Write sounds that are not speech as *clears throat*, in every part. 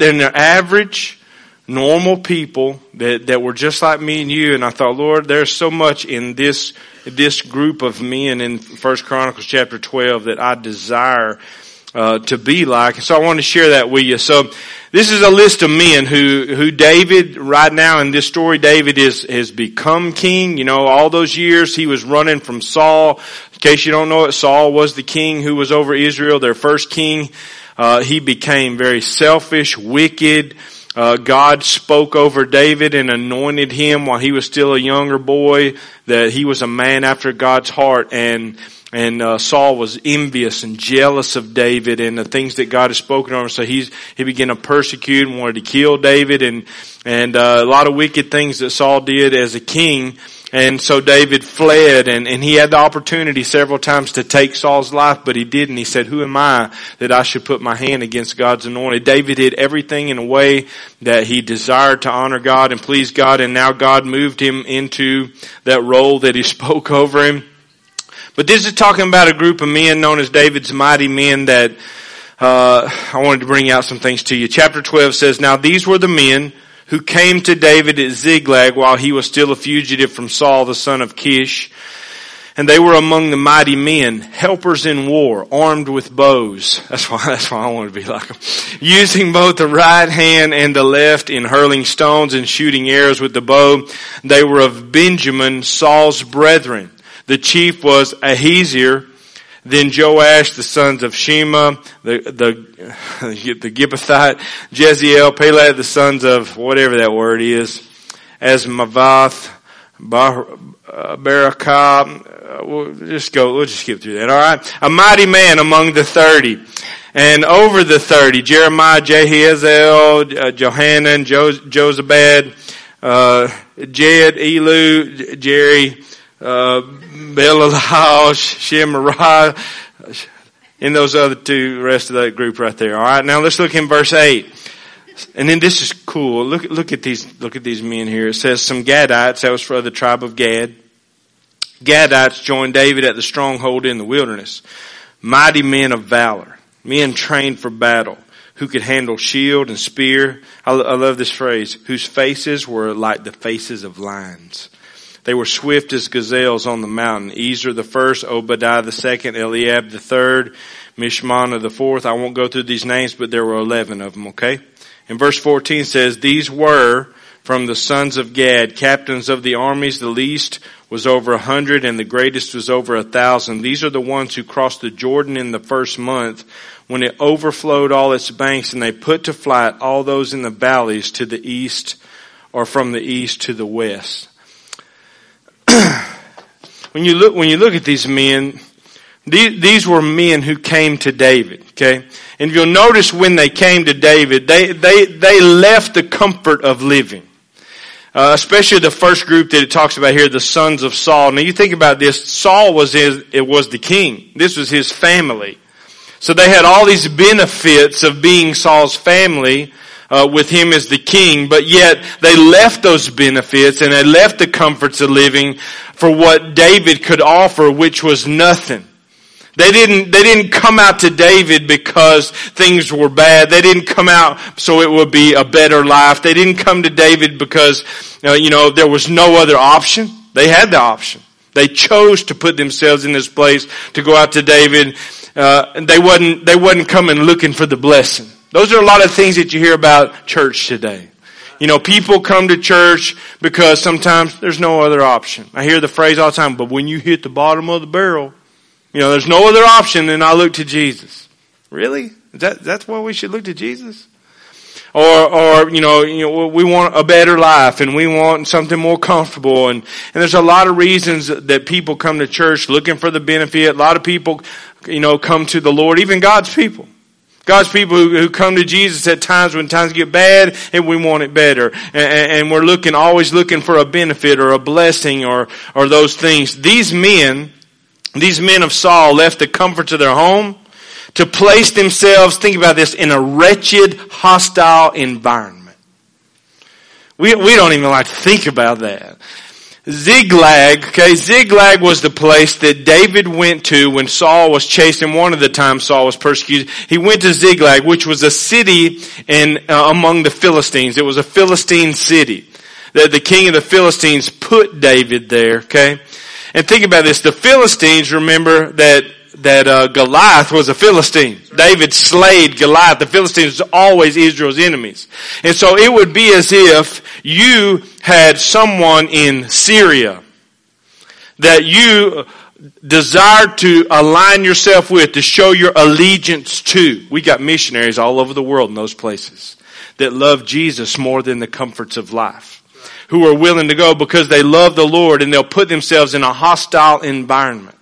they're, they're average, normal people that, that were just like me and you. And I thought, Lord, there's so much in this, this group of men in First Chronicles chapter 12 that I desire uh, to be like. And so I want to share that with you. So this is a list of men who, who David, right now in this story, David is, has become king. You know, all those years he was running from Saul. In case you don't know it, Saul was the king who was over Israel, their first king. Uh, he became very selfish, wicked. Uh, God spoke over David and anointed him while he was still a younger boy that he was a man after God's heart and and uh, Saul was envious and jealous of David and the things that God had spoken over him. So he's he began to persecute and wanted to kill David and and uh, a lot of wicked things that Saul did as a king. And so David fled and, and he had the opportunity several times to take Saul's life, but he didn't. He said, who am I that I should put my hand against God's anointed? David did everything in a way that he desired to honor God and please God. And now God moved him into that role that he *laughs* spoke over him. But this is talking about a group of men known as David's mighty men that uh, I wanted to bring out some things to you. Chapter 12 says, Now these were the men who came to David at Ziklag while he was still a fugitive from Saul, the son of Kish. And they were among the mighty men, helpers in war, armed with bows. That's why, *laughs* that's why I want to be like them. Using both the right hand and the left in hurling stones and shooting arrows with the bow. They were of Benjamin, Saul's brethren. The chief was Ahiezer, then Joash, the sons of Shema, the, the, the Gibbethite, Jeziel, Peled, the sons of whatever that word is, Azmavath, Bar, uh, Barakah, uh, we'll just go, we'll just skip through that, alright? A mighty man among the thirty. And over the thirty, Jeremiah, Jehaziel, uh, Johanan, jo- Jozabad, uh, Jed, Elu, Jerry, uh, Belal, Shemariah, those other two, rest of that group right there. All right, now let's look in verse eight. And then this is cool. Look, look at these, look at these men here. It says some Gadites, that was for the tribe of Gad. Gadites joined David at the stronghold in the wilderness. Mighty men of valor. Men trained for battle. Who could handle shield and spear. I, I love this phrase. Whose faces were like the faces of lions. They were swift as gazelles on the mountain. Ezer the first, Obadiah the second, Eliab the third, Mishmana the fourth. I won't go through these names, but there were 11 of them, okay? And verse 14 says, these were from the sons of Gad, captains of the armies. The least was over a hundred and the greatest was over a thousand. These are the ones who crossed the Jordan in the first month when it overflowed all its banks and they put to flight all those in the valleys to the east or from the east to the west. *clears throat* when you look, when you look at these men, these, these were men who came to David, okay? And you'll notice when they came to David, they, they, they left the comfort of living. Uh, especially the first group that it talks about here, the sons of Saul. Now you think about this, Saul was his, it was the king. This was his family. So they had all these benefits of being Saul's family, uh, with him as the king, but yet they left those benefits and they left the comforts of living for what David could offer, which was nothing. They didn't, they didn't come out to David because things were bad. They didn't come out so it would be a better life. They didn't come to David because, uh, you know, there was no other option. They had the option. They chose to put themselves in this place to go out to David. Uh, they wasn't, they wasn't coming looking for the blessing. Those are a lot of things that you hear about church today. You know, people come to church because sometimes there's no other option. I hear the phrase all the time, but when you hit the bottom of the barrel, you know, there's no other option than I look to Jesus. Really? Is that, that's why we should look to Jesus? Or, or, you know, you know, we want a better life and we want something more comfortable and, and there's a lot of reasons that people come to church looking for the benefit. A lot of people, you know, come to the Lord, even God's people. God's people who, who, come to Jesus at times when times get bad and we want it better. And, and, we're looking, always looking for a benefit or a blessing or, or those things. These men, these men of Saul left the comforts of their home to place themselves, think about this, in a wretched, hostile environment. We, we don't even like to think about that. Ziklag, okay, Ziklag was the place that David went to when Saul was chasing. One of the times Saul was persecuted. He went to Ziklag, which was a city in, uh, among the Philistines. It was a Philistine city. The, the king of the Philistines put David there, okay? And think about this. The Philistines, remember that that uh, Goliath was a Philistine. David slayed Goliath. The Philistines always Israel's enemies. And so it would be as if you had someone in Syria that you desired to align yourself with, to show your allegiance to. We got missionaries all over the world in those places that love Jesus more than the comforts of life. Who are willing to go because they love the Lord and they'll put themselves in a hostile environment.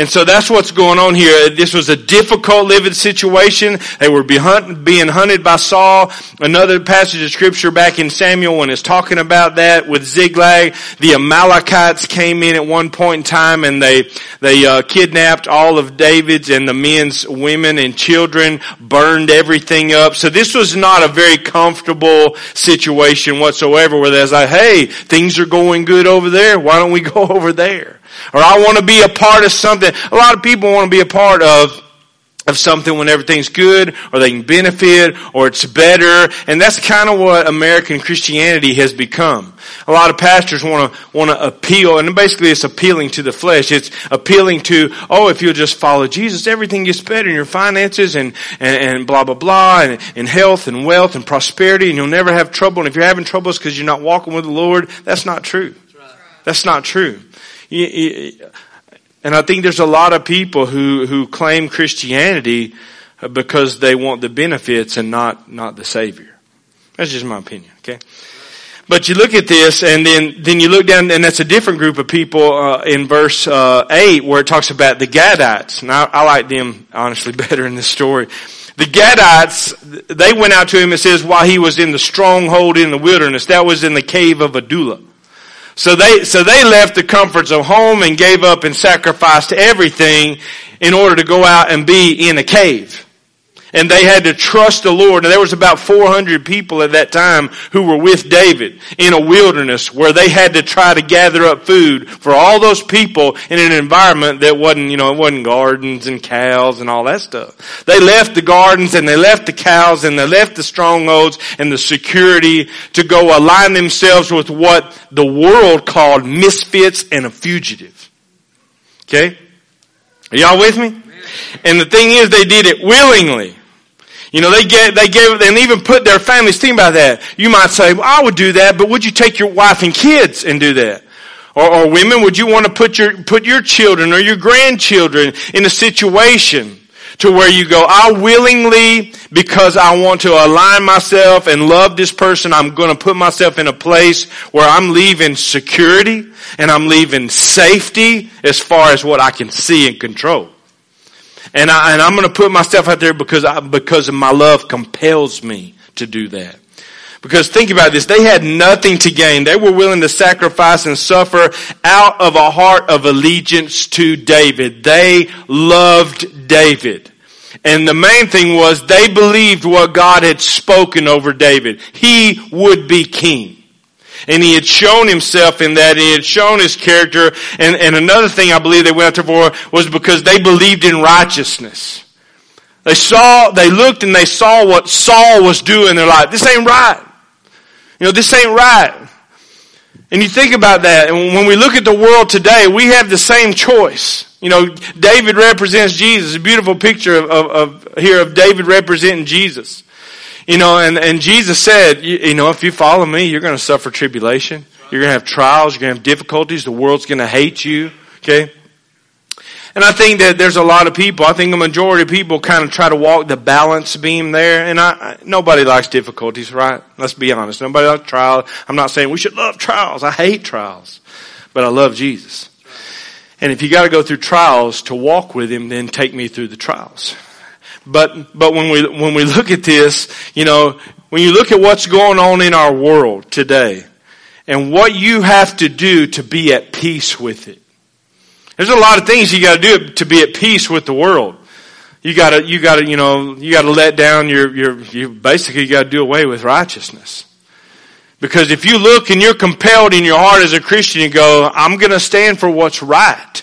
And so that's what's going on here. This was a difficult living situation. They were being hunted by Saul. Another passage of scripture back in Samuel when it's talking about that with Ziklag. The Amalekites came in at one point in time and they, they uh, kidnapped all of David's and the men's women and children, burned everything up. So this was not a very comfortable situation whatsoever where there's like, hey, things are going good over there. Why don't we *laughs* go over there? Or I want to be a part of something. A lot of people want to be a part of of something when everything's good or they can benefit or it's better. And that's kind of what American Christianity has become. A lot of pastors want to, want to appeal and basically it's appealing to the flesh. It's appealing to, oh, if you'll just follow Jesus, everything gets better in your finances and, and, and blah, blah, blah and, and health and wealth and prosperity and you'll never have trouble. And if you're having trouble, it's because you're not walking with the Lord. That's not true. That's not true and I think there's a lot of people who, who claim Christianity because they want the benefits and not, not the Savior. That's just my opinion, okay? But you look at this and then, then you look down and that's a different group of people, uh, in verse, uh, 8 where it talks about the Gadites. And I, I like them honestly *laughs* better in this story. The Gadites, they went out to him, it says, while he was in the stronghold in the wilderness. That was in the cave of Adullam. So they, so they left the comforts of home and gave up and sacrificed everything in order to go out and be in a cave. And they had to trust the Lord. And there was about 400 people at that time who were with David in a wilderness where they had to try to gather up food for all those people in an environment that wasn't, you know, it wasn't gardens and cows and all that stuff. They left the gardens and they left the cows and they left the strongholds and the security to go align themselves with what the world called misfits and a fugitive. Okay? Are y'all with me? And the thing is, they did it willingly. You know, they gave, they gave, and even put their families, think about that. You might say, well, I would do that, but would you take your wife and kids and do that? Or, or women, would you want to put your, put your children or your grandchildren in a situation to where you go, I willingly, because I want to align myself and love this person, I'm going to put myself in a place where I'm leaving security and I'm leaving safety as far as what I can see and control. And I, and I'm going to put myself out there because I, because my love compels me to do that. Because think about this, they had nothing to gain. They were willing to sacrifice and suffer out of a heart of allegiance to David. They loved David. And the main thing was they believed what God had spoken over David. He would be king. And he had shown himself in that. He had shown his character. And, and another thing I believe they went out for was because they believed in righteousness. They saw, they looked and they saw what Saul was doing. They're like, this ain't right. You know, this ain't right. And you think about that, and when we look at the world today, we have the same choice. You know, David represents Jesus. A beautiful picture of, of, of here of David representing Jesus. You know, and, and Jesus said, you, you know, if you follow me, you're going to suffer tribulation. You're going to have trials. You're going to have difficulties. The world's going to hate you. Okay? And I think that there's a lot of people, I think a majority of people kind of try to walk the balance beam there. And I, nobody likes difficulties, right? Let's be honest. Nobody likes trials. I'm not saying we should love trials. I hate trials. But I love Jesus. And if you got to go through trials to walk with Him, then take me through the trials. But, but when we, when we look at this, you know, when you look at what's going on in our world today and what you have to do to be at peace with it. There's a lot of things you gotta do to be at peace with the world. You gotta, you gotta, you know, you gotta let down your, your, you basically gotta do away with righteousness. Because if you look and you're compelled in your heart as a Christian and go, I'm going to stand for what's right.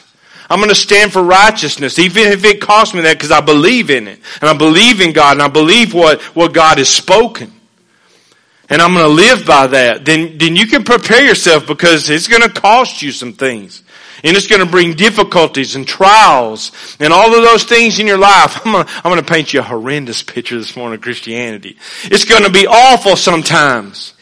I'm going to stand for righteousness, even if it costs me that, because I believe in it. And I believe in God, and I believe what, what God has spoken. And I'm going to live by that. Then, then you can prepare yourself because it's going to cost you some things. And it's going to bring difficulties and trials and all of those things in your life. *laughs* I'm going, to, I'm going to paint you a horrendous picture this morning of Christianity. It's going to be awful sometimes.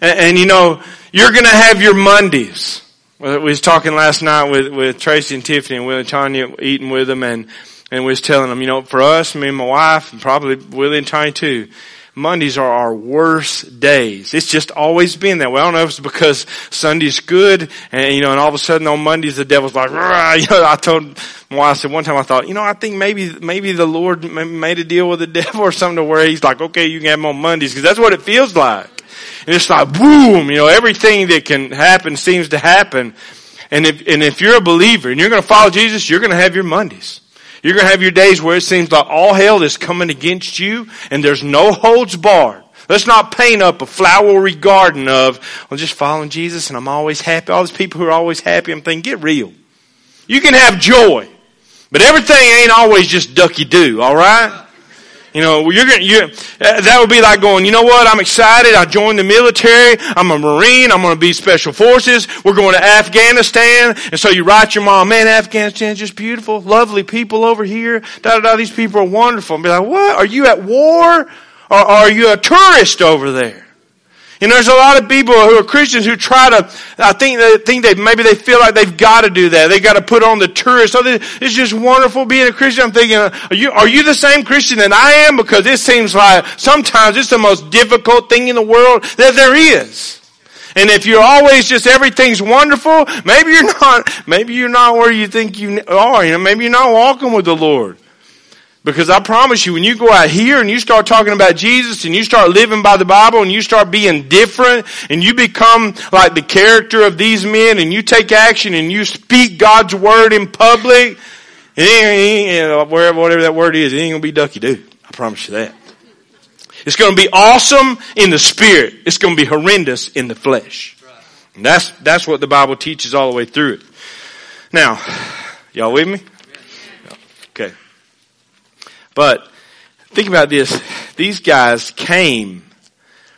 And, and you know, you're going to have your Mondays. Uh, we was talking last night with, with Tracy and Tiffany and Will and Tanya eating with them and, and we was telling them, you know, for us, me and my wife, and probably Willie and Tanya too, Mondays are our worst days. It's just always been that way. I don't know if it's because Sunday's good and, you know, and all of a sudden on Mondays the devil's like, *laughs* you know, I told my wife, I said one time I thought, you know, I think maybe, maybe the Lord made a deal with the *laughs* devil or something to where he's like, okay, you can have them on Mondays because that's what it feels like. And it's like boom, you know, everything that can happen seems to happen. And if, and if you're a believer and you're going to follow Jesus, you're going to have your Mondays. You're going to have your days where it seems like all hell is coming against you and there's no holds barred. Let's not paint up a flowery garden of, I'm just following Jesus and I'm always happy. All these people who are always happy, I'm thinking, get real. You can have joy, but everything ain't always just ducky do, alright? You know, you're gonna, you, uh, that would be like going, you know what, I'm excited, I joined the military, I'm a Marine, I'm gonna be Special Forces, we're going to Afghanistan, and so you write your mom, man, Afghanistan's just beautiful, lovely people over here, da da da, these people are wonderful. And be like, what, are you at war? Or are you a tourist over there? And there's a lot of people who are Christians who try to, I think they think they, maybe they feel like they've got to do that. They've got to put on the tourist. So it's just wonderful being a Christian. I'm thinking, are you, are you the same Christian that I am? Because it seems like sometimes it's the most difficult thing in the world that there is. And if you're always just everything's wonderful, maybe you're *laughs* not, maybe you're not where you think you are. You know, maybe you're not walking with the Lord. Because I promise you, when you go out here and you start talking about Jesus and you start living by the Bible and you start being different and you become like the character of these men and you take action and you speak God's word in public, whatever that word is, it ain't gonna be ducky do. I promise you that. It's gonna be awesome in the spirit. It's gonna be horrendous in the flesh. And that's, that's what the Bible teaches all the way through it. Now, y'all with me? But think about this. These guys came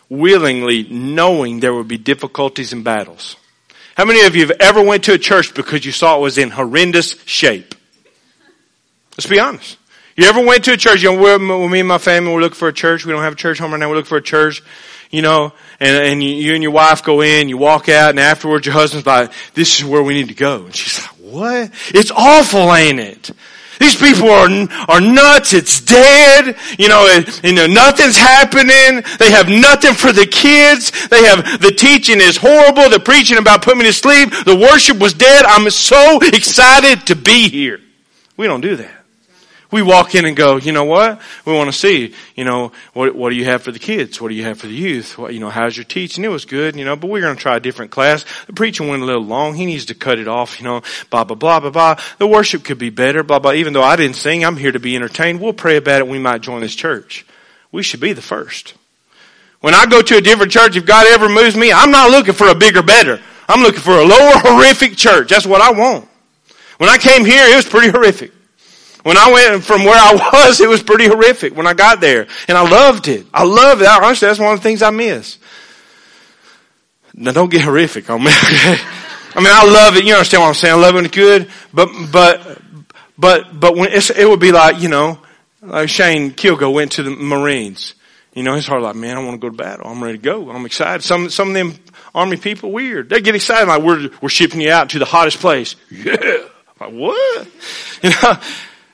willingly knowing there would be difficulties and battles. How many of you have ever went to a church because you saw it was in horrendous shape? Let's be honest. You ever went to a church? You know, me and my family, we're looking for a church. We don't have a church home right now. We're looking for a church. You know, and, and you and your wife go in, you walk out, and afterwards your husband's like, this is where we need to go. And she's like, what? It's awful, ain't it? These people are, are nuts. It's dead. You know, it, you know, nothing's happening. They have nothing for the kids. They have, the teaching is horrible. The preaching about putting me to sleep. The worship was dead. I'm so excited to be here. We don't do that we walk in and go, you know what? We want to see, you know, what, what do you have for the kids? What do you have for the youth? What, you know, how's your teaching? It was good, you know, but we're going to try a different class. The preaching went a little long. He needs to cut it off, you know, blah, blah, blah, blah, blah. The worship could be better, blah, blah. Even though I didn't sing, I'm here to be entertained. We'll pray about it. We might join this church. We should be the first. When I go to a different church, if God ever moves me, I'm not looking for a bigger, better. I'm looking for a lower, *laughs* horrific church. That's what I want. When I came here, it was pretty *laughs* horrific. When I went from where I *laughs* was, it was pretty horrific when I got there. And I loved it. I loved it. Honestly, that's one of the things I miss. Now don't get horrific on me. *laughs* I mean, I love it. You understand what I'm saying? I love it when it's good. But, but, but, but when it would be like, you know, like Shane Kilgo went to the Marines. You know, his heart like, man, I want to go to battle. I'm ready to go. I'm excited. Some, some of them army people weird. They get excited like, we're, we're shipping you out to the hottest place. *laughs* Yeah. Like, what? You know,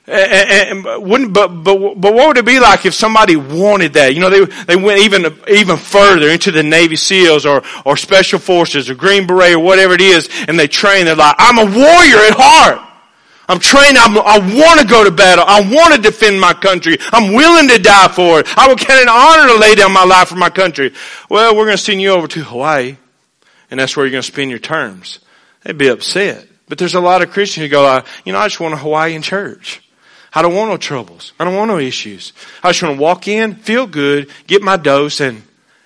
and, and, wouldn't, but, but, but what would it be like if somebody wanted that? You know, they, they went even, even further into the Navy SEALs or, or Special Forces or Green Beret or whatever it is, and they train, they're like, I'm a warrior at heart. I'm trained, I'm, I want to go to battle. I want to defend my country. I'm willing to die for it. I would count it an honor to lay down my life for my country. Well, we're going to send you over to Hawaii, and that's where you're going to spend your terms. They'd be upset. But there's a lot of Christians who go, you know, I just want a Hawaiian church. I don't want no troubles. I don't want no issues. I just want to walk in, feel good, get my dose, and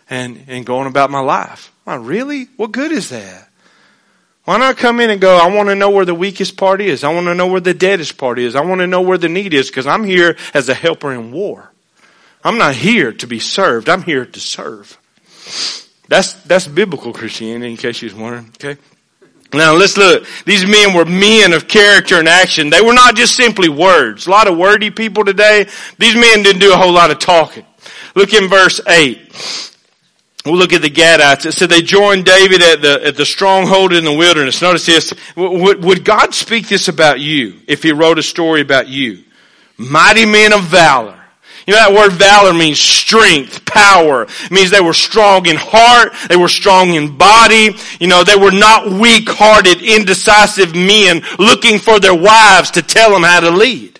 and, and going about my life. Oh, really? What good is that? Why not come in and go, I want to know where the weakest part is. I want to know where the deadest part is. I want to know where the need is because I'm here as a helper in war. I'm not here to be served. I'm here to serve. That's, that's biblical Christianity in case you was wondering. Okay. Now let's look. These men were men of character and action. They were not just simply words. A lot of wordy people today. These men didn't do a whole lot of talking. Look in verse 8. We'll look at the Gadites. It said they joined David at the, at the stronghold in the wilderness. Notice this. Would, would God speak this about you if he wrote a story about you? Mighty men of valor. You know that word valor means strength, power. It means they were strong in heart, they were strong in body. You know, they were not weak-hearted, indecisive men looking for their wives to tell them how to lead.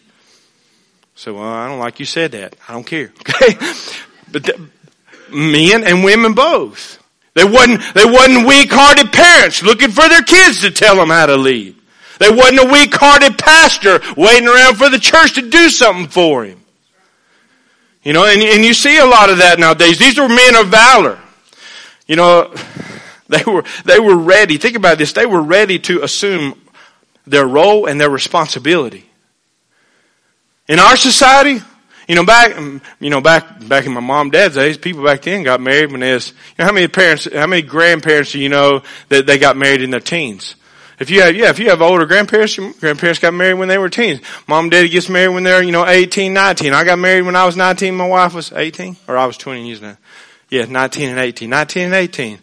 So, well, I don't like you said that. I don't care. *laughs* Okay? But, the, men and women both. They wasn't, they wasn't weak-hearted parents looking for their kids to tell them how to lead. They wasn't a weak-hearted pastor waiting around for the church to do something for him. You know, and, and you see a lot of that nowadays. These were men of valor. You know, *laughs* they were, they were ready. Think about this. They were ready to assume their role and their responsibility. In our society, you know, back, um, you know, back, back in my mom dad's days, people back then got married when they was, you know, how many parents, how many grandparents do you know that they got married in their teens? If you have, yeah, if you have older grandparents, your grandparents got married when they were teens. Mom and daddy gets married when they're, you know, 18, 19. I got married when I was 19, my wife was 18, or I was 20 years now. Yeah, 19 and 18. 19 and 18.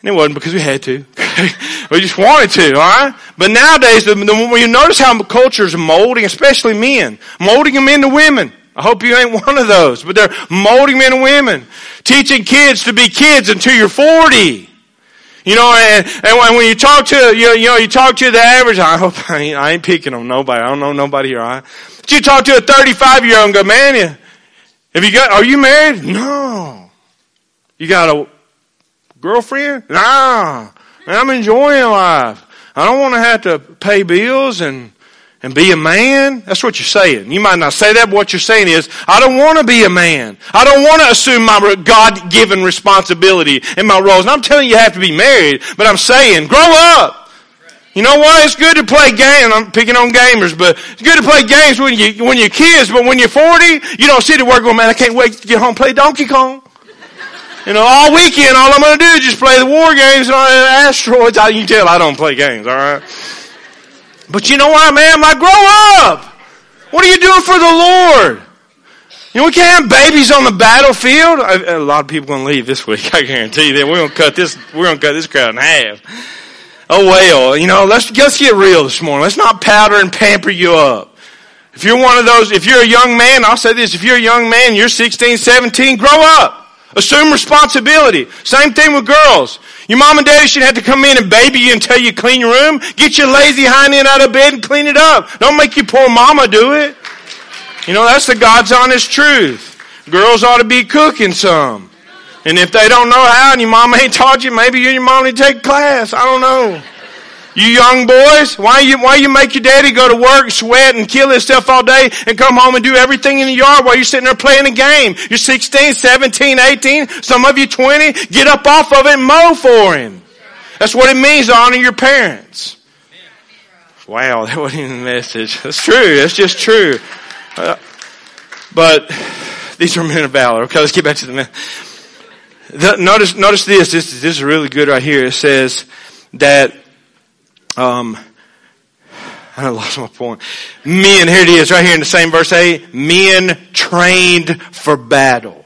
And it wasn't because we had to. *laughs* we just wanted to, alright? But nowadays, the, the, you notice how cultures molding, especially men, molding them into women. I hope you ain't one of those, but they're molding men and women, teaching kids to be kids until you're 40. You know, and, and when you talk to, you you know, you talk to the average, I hope I ain't, I ain't picking on nobody. I don't know nobody here. Right? But you talk to a 35 year old and go, man, you, have you got, are you married? No. You got a girlfriend? Nah. I'm enjoying life. I don't want to have to pay bills and and be a man? That's what you're saying. You might not say that, but what you're saying is, I don't want to be a man. I don't want to assume my God-given responsibility and my roles. And I'm telling you, you have to be married, but I'm saying, grow up. You know what? It's good to play games. I'm picking on gamers, but it's good to play games when you when you're kids. But when you're 40, you don't sit at work going, "Man, I can't wait to get home play Donkey Kong." You know, all weekend, all I'm going to do is just play the war games and all the asteroids. I, you can tell I don't play games. All right. But you know what, man? I grow up. What are you doing for the Lord? You know, we can't have babies on the battlefield. A lot of people are going to leave this week. *laughs* I guarantee you that we're going to cut this. We're going to cut this crowd in half. Oh well, you know, let's let's get real this morning. Let's not powder and pamper you up. If you're one of those, if you're a young man, I'll say this: if you're a young man, you're 16, 17, grow up. Assume responsibility. Same thing with girls. Your mom and daddy should have to come in and baby you until you clean your room. Get your lazy hind end out of bed and clean it up. Don't make your poor mama do it. You know, that's the God's honest truth. Girls ought to be cooking some. And if they don't know how and your mom ain't taught you, maybe you and your mom need to take class. I don't know. You young boys, why you, why you make your daddy go to work, sweat, and kill himself all day and come home and do everything in the yard while you're sitting there playing a game? You're 16, 17, 18, some of you 20. Get up off of it and mow for him. That's what it means to honor your parents. Wow, that *laughs* wasn't even the message. That's true. That's just true. Uh, but these are men of valor. Okay, let's get back to the men. The, notice, notice this. This, this is really good right here. It says that um, I lost my point. Men, here it is, right here in the same verse 8. Men trained for battle.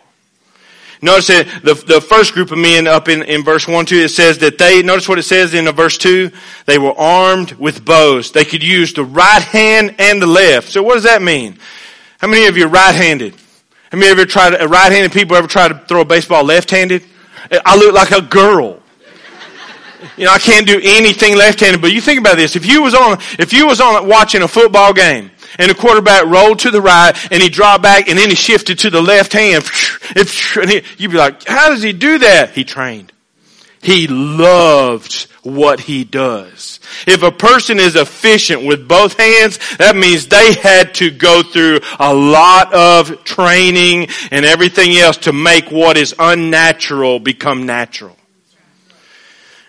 Notice that the, the first group of men up in, in verse 1, 2, it says that they, notice what it says in verse 2, they were armed with bows. They could use the right hand and the left. So what does that mean? How many of you are right-handed? How many of you tried, right-handed people ever try to throw a baseball left-handed? I look like a girl you know, I can't do anything left-handed. But you think about this: if you was on, if you was on watching a football game and the quarterback rolled to the right and he dropped back and then he shifted to the left hand, *laughs* *laughs* you'd be like, how does he do that? He trained. He loves what he does. If a person is efficient with both hands, that means they had to go through a lot of training and everything else to make what is unnatural become natural.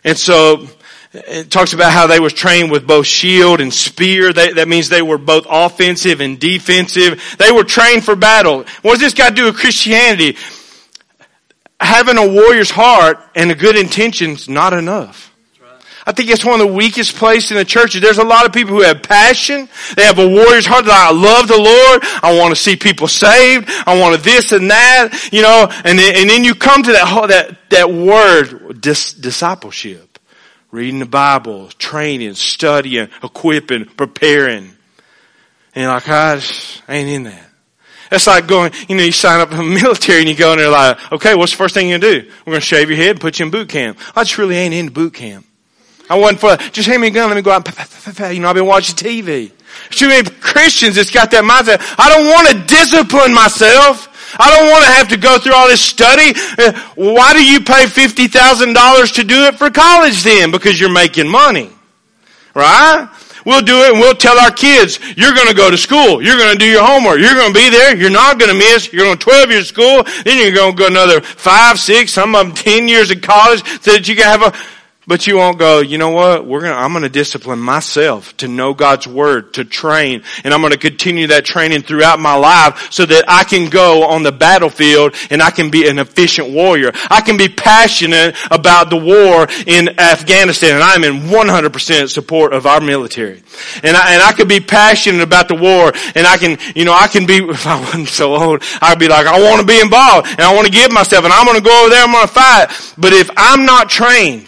And so, it talks about how they was trained with both shield and spear. They, that means they were both offensive and defensive. They were trained for battle. What does this got to do with Christianity? having a warrior's heart and a good intention's not enough. I think it's one of the weakest places in the churches. There's a lot of people who have passion. They have a warrior's heart that I love the Lord. I want to see people saved. I want to this and that, you know, and then, and then you come to that, that, that word, dis, discipleship. Reading the Bible, training, studying, equipping, preparing. And like, I ain't in that. That's like going, you know, you sign up for the *laughs* military and you go in there like, okay, what's the first thing to do? We're going to shave your head and put you in boot camp. I just really ain't into boot camp. I wasn't for, just hand me a gun, let me go out, you know, I've been watching TV. Too many Christians that's got that mindset. I don't want to discipline myself. I don't want to have to go through all this study. Uh, why do you pay $50,000 to do it for college then? Because you're making money. Right? We'll do it and we'll tell our kids, you're going to go to school. You're going to do your homework. You're going to be there. You're not going to miss. You're going to 12 years of school. Then you're going to go another five, six, some of them 10 years of college so that you can have a, but you won't go, you know what? We're gonna, I'm gonna discipline myself to know God's Word, to train, and I'm gonna continue that training throughout my life so that I can go on the battlefield and I can be an efficient warrior. I can be passionate about the war in Afghanistan and I'm in 100% support of our military. And I, and I can be passionate about the war and I can, you know, I can be, *laughs* if I wasn't so old, I'd be like, I want to be involved and I want to give myself and I'm going to go over there, I'm going to fight. But if I'm not trained,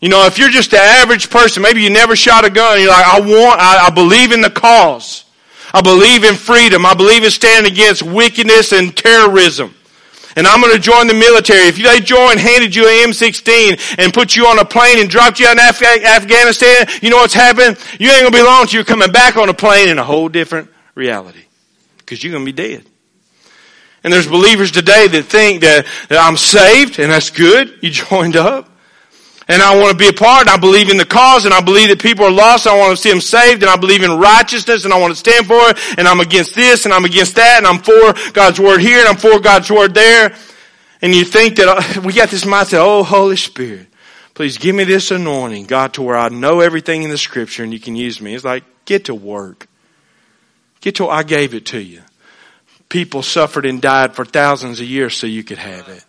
you know, if you're just an average person, maybe you never shot a gun, you're like, I want, I, I believe in the cause. I believe in freedom. I believe in standing against wickedness and terrorism. And I'm going to join the military. If they joined, handed you an M16 and put you on a plane and dropped you in Af- Afghanistan, you know what's happening? You ain't going to be long until you're coming back on a plane in a whole different reality. Because you're going to be dead. And there's believers today that think that, that I'm saved and that's good. You *laughs* joined up. And I want to be a part, I believe in the cause, and I believe that people are lost, I want to see them saved, and I believe in righteousness, and I want to stand for it, and I'm against this, and I'm against that, and I'm for God's word here, and I'm for God's word there. And you think that uh, we got this mindset, oh, Holy Spirit, please give me this anointing, God, to where I know everything in the scripture and you can use me. It's like, get to work. Get to, I gave it to you. People suffered and died for thousands of years so you could have it.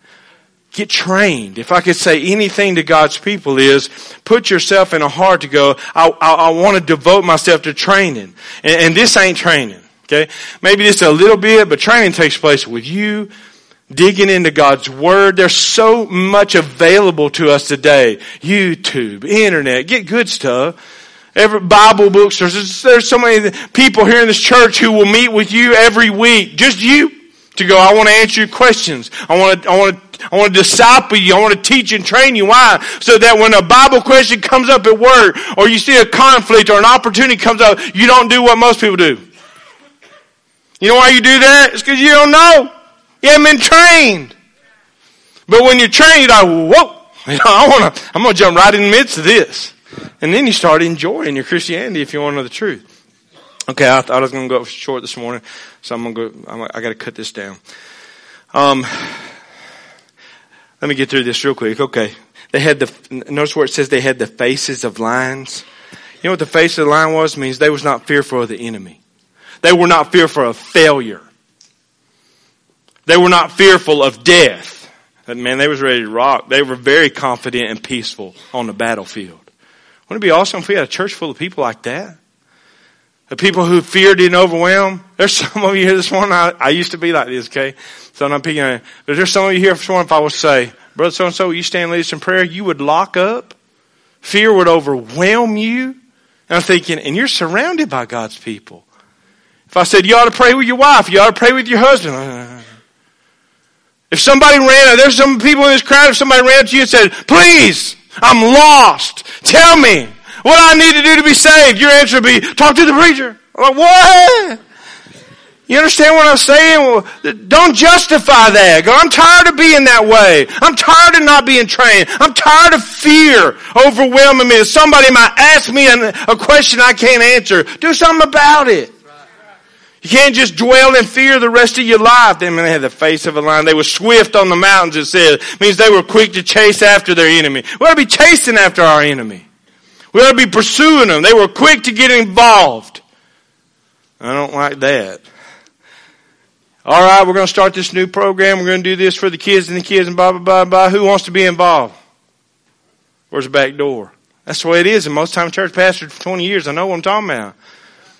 Get trained. If I could say anything to God's people is, put yourself in a heart to go, I, I, I want to devote myself to training. And, and this ain't training. Okay? Maybe just a little bit, but training takes place with you, digging into God's Word. There's so much available to us today. YouTube, internet, get good stuff. Every Bible books, there's, there's so many people here in this church who will meet with you every week. Just you to go, I want to answer your questions. I want to, I want to, I want to disciple you. I want to teach and train you. Why? So that when a Bible question comes up at work, or you see a conflict or an opportunity comes up, you don't do what most people do. You know why you do that? It's because you don't know. You haven't been trained. But when you're trained, you're like, whoa, *laughs* I want to, I'm going to jump right in the midst of this. And then you start enjoying your Christianity if you want to know the truth. Okay, I thought I was going to go short this morning, so I'm going to go, I'm, I got to cut this down. Um, let me get through this real quick. Okay. They had the, notice where it says they had the faces of lions. You know what the face of the lion was? It means they was not fearful of the enemy. They were not fearful of failure. They were not fearful of death. Man, they was ready to rock. They were very confident and peaceful on the battlefield. Wouldn't it be awesome if we had a church full of people like that? The people who feared and overwhelmed. There's *laughs* some of you here this morning. I, I used to be like this, okay? So I'm not picking on But there's some of you here this morning, if I was say, Brother so and so, you stand lead us in prayer, you would lock up. Fear would overwhelm you. And I'm thinking, and you're surrounded by God's people. If I said, you ought to pray with your wife, you ought to pray with your husband. If somebody ran, there's some people in this crowd, if somebody ran to you and said, please, I'm lost. Tell me. What I need to do to be saved? Your answer would be, talk to the preacher. Like, what? You understand what I'm saying? Don't justify that. Go, I'm tired of being that way. I'm tired of not being trained. I'm tired of fear overwhelming me. If Somebody might ask me a question I can't answer. Do something about it. You can't just dwell in fear the rest of your life. They, they had the face of a lion. They were swift on the mountains, it says. It means they were quick to chase after their enemy. We ought to be chasing after our enemy. We ought be pursuing them. They were quick to get involved. I don't like that. All right, we're going to start this new program. We're going to do this for the kids and the kids and blah, blah, blah, blah. Who wants to be involved? Where's the back door? That's the way it is. And most time church pastor for 20 years. I know what I'm talking about.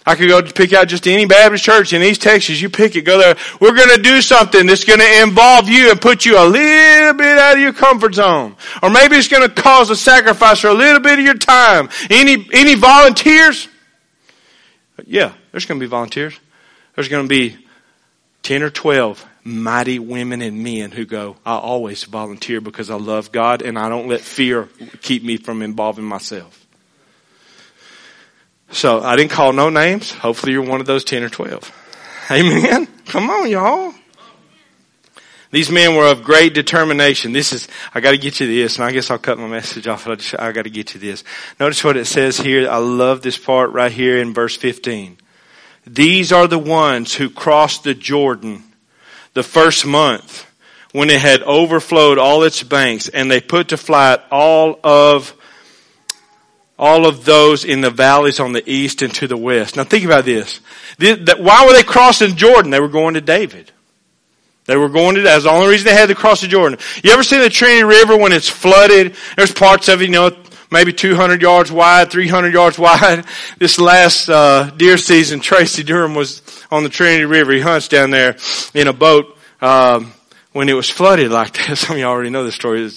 I could go pick out just any Baptist church in East Texas. You pick it, go there. We're going to do something that's going to involve you and put you a little bit out of your comfort zone. Or maybe it's going to cause a sacrifice for a little bit of your time. Any, any volunteers? Yeah, there's going to be volunteers. There's going to be 10 or 12 mighty women and men who go, I always volunteer because I love God and I don't let fear keep me from involving myself. So I didn't call no names. Hopefully you're one of those 10 or 12. Amen. Come on, y'all. These men were of great determination. This is, I gotta get you this, and I guess I'll cut my message off, I, just, I gotta get you this. Notice what it says here. I love this part right here in verse 15. These are the ones who crossed the Jordan the first month when it had overflowed all its banks and they put to flight all of all of those in the valleys on the east and to the west. Now think about this. Why were they crossing Jordan? They were going to David. They were going to, that's the only reason they had to cross the Jordan. You ever seen the Trinity River when it's flooded? There's parts of it, you know, maybe 200 yards wide, 300 yards wide. *laughs* This last, uh, deer season, *laughs* Tracy Durham was on the Trinity River. He hunts down there in a boat, um, when it was flooded like *laughs* that. Some of you already know the story.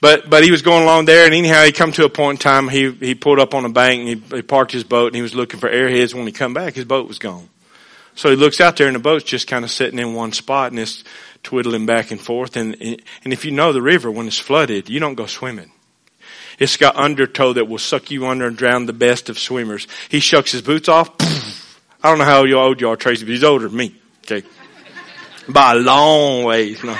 But, but he was going along there and anyhow he come to a point in time, he, he pulled up on a bank and he, he parked his boat and he was looking for airheads. When he come back, his boat was gone. So he looks out there and the boat's just kind of sitting in one spot and it's twiddling back and forth. And, and if you know the river, when it's flooded, you don't go swimming. It's got undertow that will suck you under and drown the best of swimmers. He shucks his boots off. *laughs* I don't know how old you are, Tracy, but he's older than me. Okay. By a long ways. No.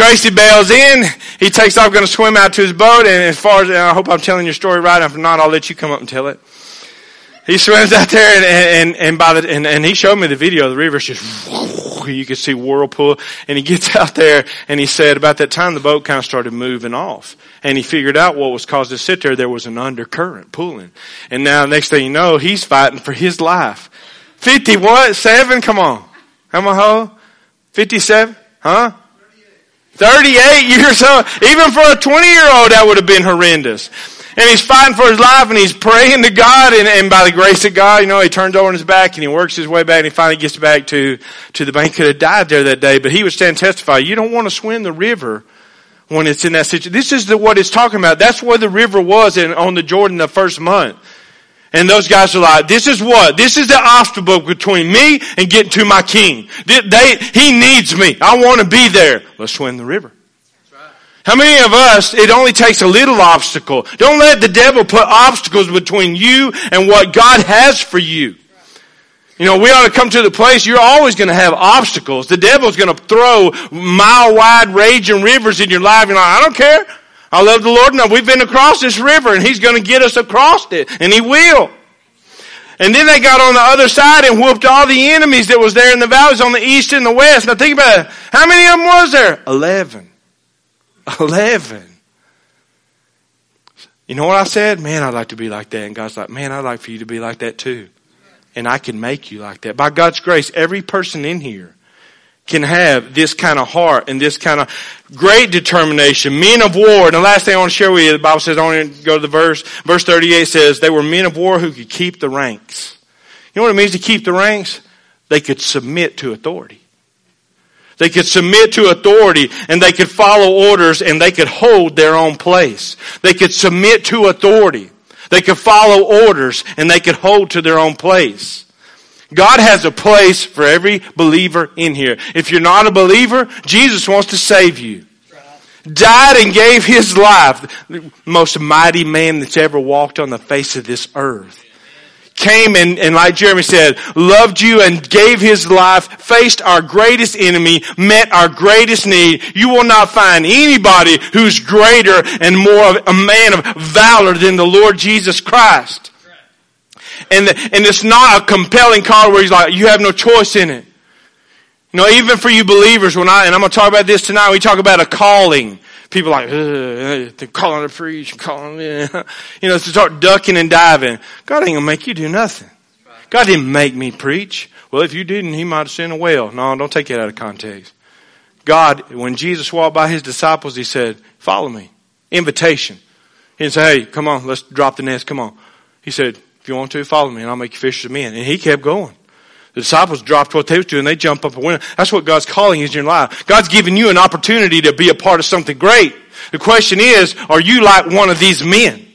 Tracy bails in. He takes off, going to swim out to his boat. And as far as, I hope I'm telling your story right. If not, I'll let you come up and tell it. He swims out there and, and, and by the, and, and he showed me the video the river. It's just, you can see whirlpool. And he gets *laughs* out there and he said about that time the boat kind of started moving off. And he figured out what was caused to sit there. There was an undercurrent pulling. And now next thing you know, he's fighting for his life. 50 what? Seven? Come on. How much? 57? Huh? 38 years old. Even for a 20 year old, that would have been horrendous. And he's fighting for his life and he's praying to God and, and by the grace of God, you know, he turns over on his back and he works his way back and he finally gets back to, to the bank. Could have died there that day, but he would stand and testify. You don't want to swim the river when it's in that situation. This is the, what it's talking about. That's where the river was in, on the Jordan the first month. And those guys are like, this is what? This is the obstacle between me and getting to my king. They, they, he needs me. I want to be there. Let's swim the river. How many of us, it only takes a little obstacle. Don't let the devil put obstacles between you and what God has for you. You know, we ought to come to the place you're always going to have obstacles. The devil's going to throw mile wide raging rivers in your life. You're like, I don't care. I love the Lord. No, we've been across this river and He's going to get us across it. And He will. And then they got on the other side and whooped all the enemies that was there in the valleys on the east and the west. Now think about it. How many of them was there? Eleven. Eleven. You know what I said? Man, I'd like to be like that. And God's like, man, I'd like for you to be like that too. And I can make you like that. By God's grace, every person in here can have this kind of heart and this kind of great determination. Men of war. And the last thing I want to share with you, the Bible says, I want to go to the verse. Verse 38 says, they were men of war who could keep the ranks. You know what it means to keep the ranks? They could submit to authority. They could submit to authority and they could follow orders and they could hold their own place. They could submit to authority. They could follow orders and they could hold to their own place. God has a place for every believer in here. If you're not a believer, Jesus wants to save you. Died and gave his life. The most mighty man that's ever walked on the face of this earth came and, and like Jeremy said, loved you and gave his life, faced our greatest enemy, met our greatest need. You will not find anybody who's greater and more of a man of valor than the Lord Jesus Christ. And, the, and it's not a compelling call where he's like, you have no choice in it. You know, even for you believers, when I, and I'm going to talk about this tonight, we talk about a calling. People like, they're calling to preach, calling, *laughs* you know, to start ducking and diving. God ain't going to make you do nothing. God didn't make me preach. Well, if you didn't, he might have sent a whale. No, don't take that out of context. God, when Jesus walked by his disciples, he said, follow me. Invitation. He didn't say, hey, come on, let's drop the nest, come on. He said, if you want to, follow me and I'll make you fish of men. And he kept going. The disciples dropped what they was doing. They jump up and win. That's what God's calling is in your life. God's giving you an opportunity to be a part of something great. The question is, are you like one of these men?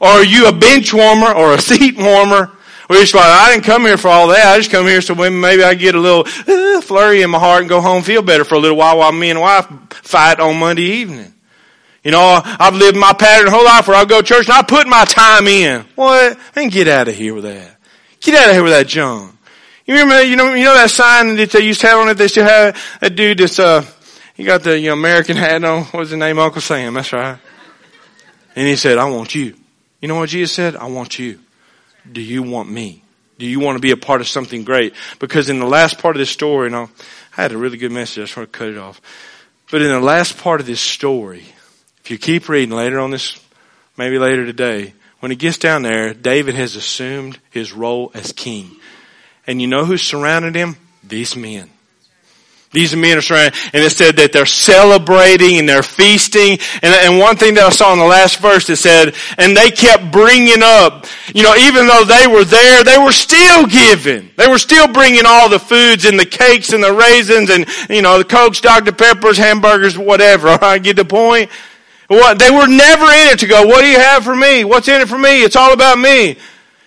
Or are you a bench warmer or a *laughs* seat warmer? Or you're like, I didn't come here for all that. I just come here so maybe I get a little uh, flurry in my heart and go home feel better for a little while while me and wife fight on Monday evening. You know, I've lived my pattern whole life where I go to church and I put my time in. What? Then get out of here with that. Get out of here with that junk. You remember, you know, you know that sign that they used to have on it? They still have that dude that's, uh, he got the you know, American hat on. What's his name? Uncle Sam. That's right. And he said, I want you. You know what Jesus said? I want you. Do you want me? Do you want to be a part of something great? Because in the last part of this story, and I had a really good message. I just want to cut it off. But in the last part of this story, if you keep reading later on this, maybe later today, when he gets down there, David has assumed his role as king. And you know who surrounded him? These men. These men are surrounded, and it said that they're celebrating and they're feasting. And, and one thing that I saw in the last verse, it said, and they kept bringing up, you know, even though they were there, they were still giving. They were still bringing all the foods and the cakes and the raisins and, you know, the Cokes, Dr. Peppers, hamburgers, whatever. *laughs* All right, get the point? What, they were never in it to go, what do you have for me? What's in it for me? It's all about me.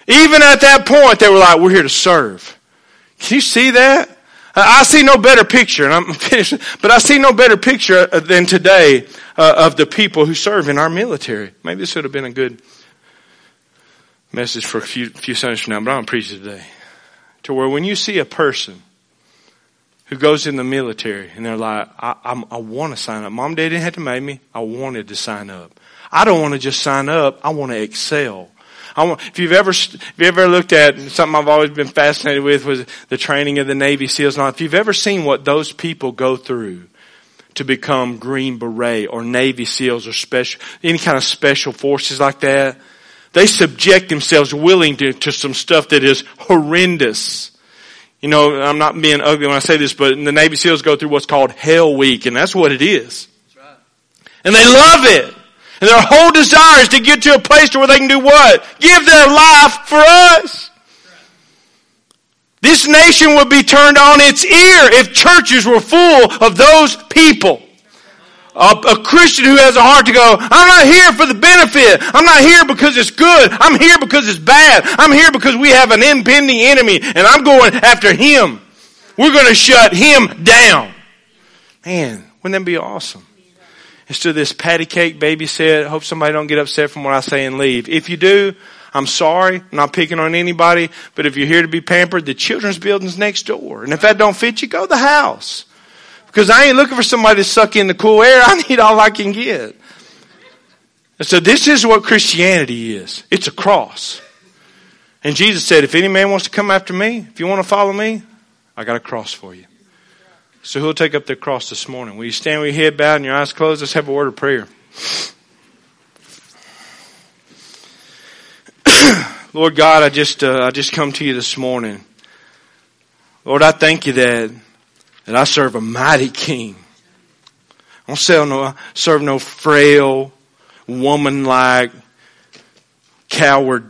Even at that point, they were like, we're here to serve. Can you see that? I see no better picture, and I'm *laughs* finished, but I see no better picture uh, than today uh, of the people who serve in our military. Maybe this would have been a good message for a few, few Sundays from now, but I'm going to preach today. To where when you see a person who goes in the military and they're like, I, I'm, I want to sign up. Mom, dad didn't have to make me. I wanted to sign up. I don't want to just sign up. I want to excel. I want, if you've ever, if you ever looked at something I've always been fascinated with was the training of the Navy SEALs. Now, if you've ever seen what those people go through to become Green Beret or Navy SEALs or special, any kind of special forces like that, they subject themselves willing to, to some stuff that is horrendous. You know, I'm not being ugly when I say this, but the Navy SEALs go through what's called Hell Week, and that's what it is. Right. And they love it. And their whole desire is to get to a place to where they can do what? Give their life for us. This nation would be turned on its ear if churches were full of those people. A, a, Christian who has a heart to go, I'm not here for the benefit. I'm not here because it's good. I'm here because it's bad. I'm here because we have an impending enemy and I'm going after him. We're going to shut him down. Man, wouldn't that be awesome? Instead of this patty cake baby babysit, hope somebody don't get upset from what I say and leave. If you do, I'm sorry. I'm not picking on anybody, but if you're here to be pampered, the children's building's next door. And if that don't fit you, go to the house. Because I ain't looking for somebody to suck in the cool air. *laughs* I need all I can get. And so this is what Christianity is. It's a cross. And Jesus said, if any man wants to come after me, if you want to follow me, I got a cross for you. So who'll take up their cross this morning? Will you stand with your head bowed and your eyes closed? Let's have a word of prayer. *clears throat* Lord God, I just uh, I just come to you this morning. Lord, I thank you that that I serve a mighty king. I don't no, serve no frail, woman-like, coward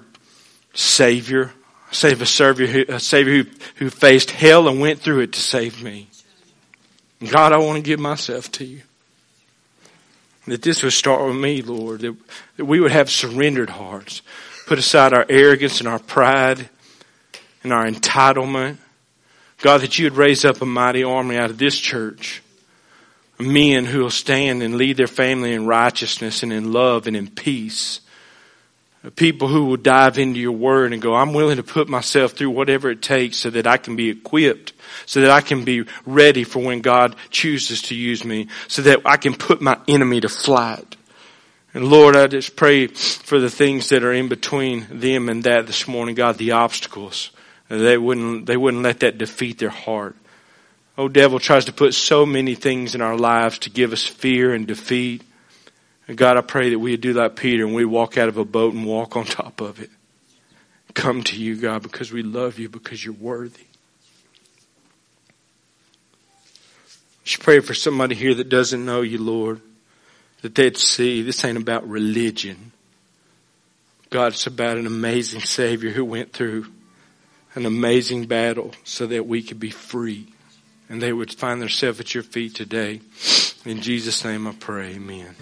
savior. I save a savior, a savior who, who faced hell and went through it to save me. God, I want to give myself to you. That this would start with me, Lord. That, that we would have surrendered hearts. Put aside our arrogance and our pride and our entitlement God, that you would raise up a mighty army out of this church. Men who will stand and lead their family in righteousness and in love and in peace. People who will dive into your word and go, I'm willing to put myself through whatever it takes so that I can be equipped, so that I can be ready for when God chooses to use me, so that I can put my enemy to flight. And Lord, I just pray for the things that are in between them and that this morning, God, the obstacles. They wouldn't, they wouldn't let that defeat their heart. Oh, devil tries to put so many things in our lives to give us fear and defeat. And God, I pray that we do like Peter and we walk out of a boat and walk on *laughs* top of it. Come to you, God, because we love you, because you're worthy. Just pray for somebody here that doesn't know you, Lord, that they'd see this ain't about religion. God, it's about an amazing Savior who went through an amazing battle so that we could be free and they would find themselves at your feet today. In Jesus' name I pray, amen.